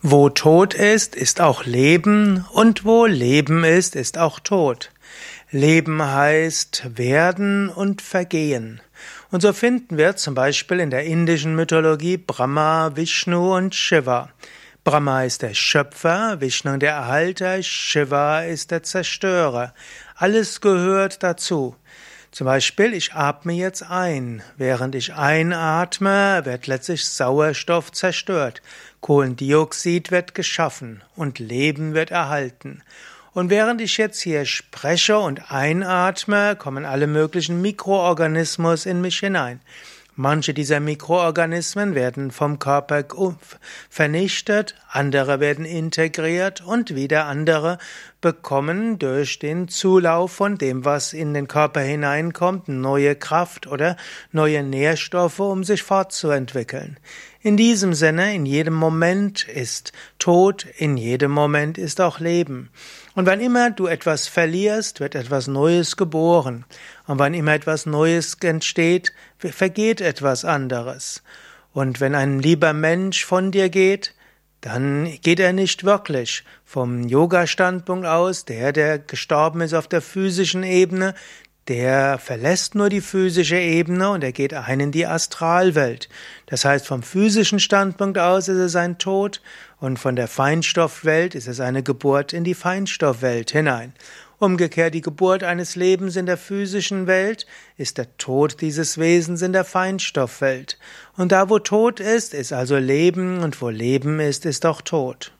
Wo Tod ist, ist auch Leben und wo Leben ist, ist auch Tod. Leben heißt werden und vergehen. Und so finden wir zum Beispiel in der indischen Mythologie Brahma, Vishnu und Shiva. Brahma ist der Schöpfer, Vishnu der Erhalter, Shiva ist der Zerstörer. Alles gehört dazu. Zum Beispiel, ich atme jetzt ein. Während ich einatme, wird letztlich Sauerstoff zerstört. Kohlendioxid wird geschaffen und Leben wird erhalten. Und während ich jetzt hier spreche und einatme, kommen alle möglichen Mikroorganismus in mich hinein. Manche dieser Mikroorganismen werden vom Körper vernichtet, andere werden integriert und wieder andere bekommen durch den Zulauf von dem, was in den Körper hineinkommt, neue Kraft oder neue Nährstoffe, um sich fortzuentwickeln. In diesem Sinne, in jedem Moment ist Tod, in jedem Moment ist auch Leben. Und wann immer du etwas verlierst, wird etwas Neues geboren. Und wann immer etwas Neues entsteht, vergeht etwas anderes. Und wenn ein lieber Mensch von dir geht, dann geht er nicht wirklich vom Yoga-Standpunkt aus, der, der gestorben ist auf der physischen Ebene, der verlässt nur die physische Ebene und er geht ein in die Astralwelt. Das heißt, vom physischen Standpunkt aus ist es ein Tod und von der Feinstoffwelt ist es eine Geburt in die Feinstoffwelt hinein. Umgekehrt die Geburt eines Lebens in der physischen Welt ist der Tod dieses Wesens in der Feinstoffwelt. Und da wo Tod ist, ist also Leben und wo Leben ist, ist auch Tod.